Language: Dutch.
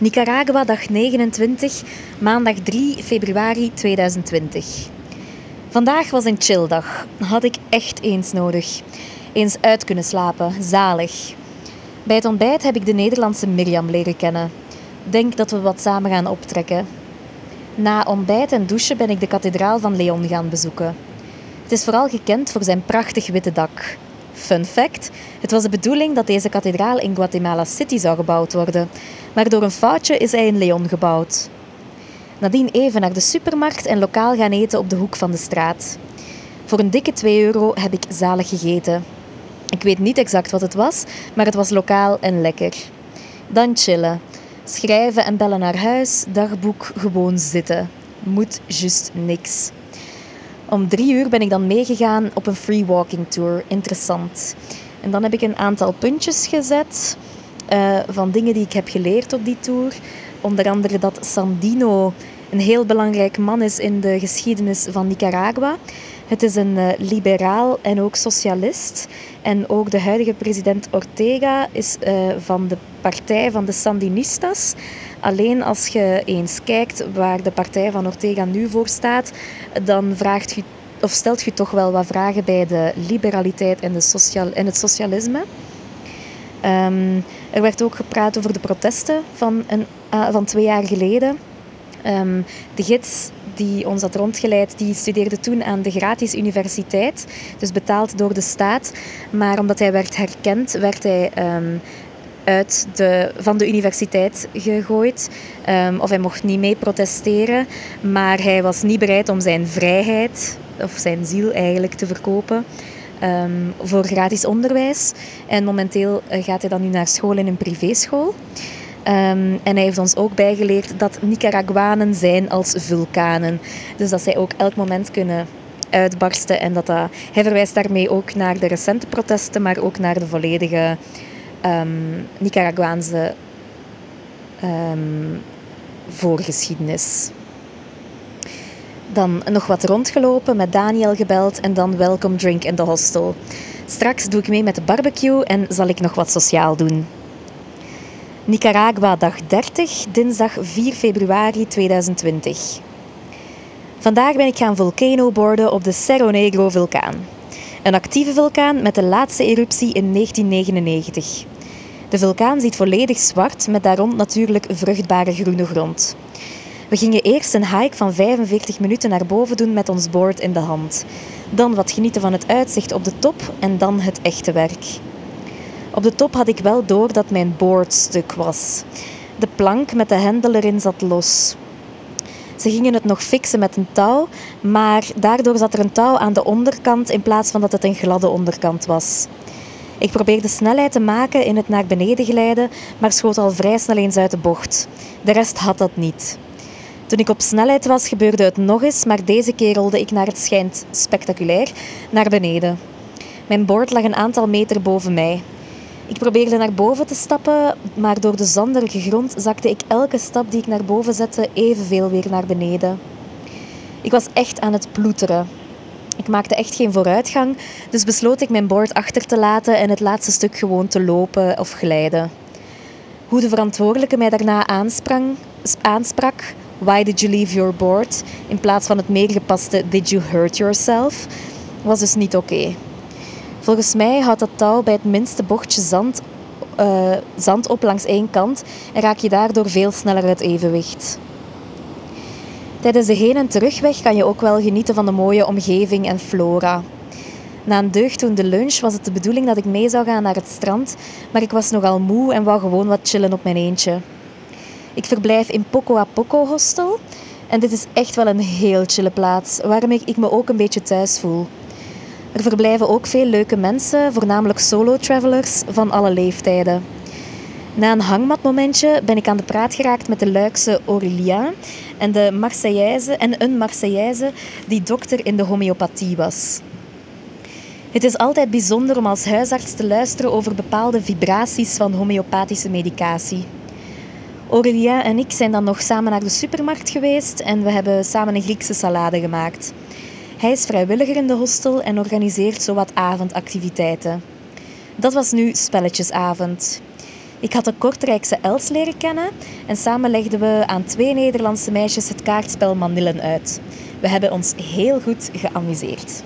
Nicaragua, dag 29, maandag 3 februari 2020. Vandaag was een chilldag. Had ik echt eens nodig. Eens uit kunnen slapen, zalig. Bij het ontbijt heb ik de Nederlandse Mirjam leren kennen. Denk dat we wat samen gaan optrekken. Na ontbijt en douchen ben ik de kathedraal van Leon gaan bezoeken. Het is vooral gekend voor zijn prachtig witte dak. Fun fact: het was de bedoeling dat deze kathedraal in Guatemala City zou gebouwd worden, maar door een foutje is hij in Leon gebouwd. Nadien even naar de supermarkt en lokaal gaan eten op de hoek van de straat. Voor een dikke 2 euro heb ik zalig gegeten. Ik weet niet exact wat het was, maar het was lokaal en lekker. Dan chillen. Schrijven en bellen naar huis, dagboek gewoon zitten. Moet juist niks. Om drie uur ben ik dan meegegaan op een free walking tour. Interessant. En dan heb ik een aantal puntjes gezet uh, van dingen die ik heb geleerd op die tour. Onder andere dat Sandino een heel belangrijk man is in de geschiedenis van Nicaragua. Het is een uh, liberaal en ook socialist. En ook de huidige president Ortega is uh, van de partij van de Sandinistas. Alleen als je eens kijkt waar de partij van Ortega nu voor staat, dan vraagt je, of stelt je toch wel wat vragen bij de liberaliteit en, de en het socialisme. Um, er werd ook gepraat over de protesten van, een, uh, van twee jaar geleden. Um, de gids die ons had rondgeleid, die studeerde toen aan de gratis universiteit, dus betaald door de staat. Maar omdat hij werd herkend, werd hij um, uit de, van de universiteit gegooid. Um, of hij mocht niet mee protesteren, maar hij was niet bereid om zijn vrijheid, of zijn ziel eigenlijk, te verkopen. Voor gratis onderwijs. En momenteel uh, gaat hij dan nu naar school in een privéschool. Um, en hij heeft ons ook bijgeleerd dat Nicaraguanen zijn als vulkanen. Dus dat zij ook elk moment kunnen uitbarsten. En dat, dat hij verwijst daarmee ook naar de recente protesten, maar ook naar de volledige um, Nicaraguaanse um, voorgeschiedenis. Dan nog wat rondgelopen, met Daniel gebeld en dan welcome drink in de hostel. Straks doe ik mee met de barbecue en zal ik nog wat sociaal doen. Nicaragua, dag 30, dinsdag 4 februari 2020. Vandaag ben ik gaan volcanoboarden op de Cerro Negro vulkaan. Een actieve vulkaan met de laatste eruptie in 1999. De vulkaan ziet volledig zwart met daar rond natuurlijk vruchtbare groene grond. We gingen eerst een hike van 45 minuten naar boven doen met ons board in de hand. Dan wat genieten van het uitzicht op de top en dan het echte werk. Op de top had ik wel door dat mijn board stuk was. De plank met de hendel erin zat los. Ze gingen het nog fixen met een touw, maar daardoor zat er een touw aan de onderkant in plaats van dat het een gladde onderkant was. Ik probeerde snelheid te maken in het naar beneden glijden, maar schoot al vrij snel eens uit de bocht. De rest had dat niet. Toen ik op snelheid was, gebeurde het nog eens, maar deze keer rolde ik naar het schijnt spectaculair naar beneden. Mijn boord lag een aantal meter boven mij. Ik probeerde naar boven te stappen, maar door de zanderige grond zakte ik elke stap die ik naar boven zette evenveel weer naar beneden. Ik was echt aan het ploeteren. Ik maakte echt geen vooruitgang, dus besloot ik mijn boord achter te laten en het laatste stuk gewoon te lopen of glijden. Hoe de verantwoordelijke mij daarna aansprak, Why did you leave your board? in plaats van het meer gepaste Did you hurt yourself, was dus niet oké. Volgens mij houdt dat touw bij het minste bochtje zand, uh, zand op langs één kant en raak je daardoor veel sneller uit evenwicht. Tijdens de heen- en terugweg kan je ook wel genieten van de mooie omgeving en flora. Na een deugddoende lunch was het de bedoeling dat ik mee zou gaan naar het strand, maar ik was nogal moe en wou gewoon wat chillen op mijn eentje. Ik verblijf in Poco a Poco Hostel en dit is echt wel een heel chille plaats, waarmee ik me ook een beetje thuis voel. Er verblijven ook veel leuke mensen, voornamelijk solo-travelers van alle leeftijden. Na een hangmatmomentje ben ik aan de praat geraakt met de Luikse Aurélien en, de Marseillaise, en een Marseillaise die dokter in de homeopathie was. Het is altijd bijzonder om als huisarts te luisteren over bepaalde vibraties van homeopathische medicatie. Aurélien en ik zijn dan nog samen naar de supermarkt geweest en we hebben samen een Griekse salade gemaakt. Hij is vrijwilliger in de hostel en organiseert zowat avondactiviteiten. Dat was nu spelletjesavond. Ik had de Kortrijkse Els leren kennen en samen legden we aan twee Nederlandse meisjes het kaartspel Manillen uit. We hebben ons heel goed geamuseerd.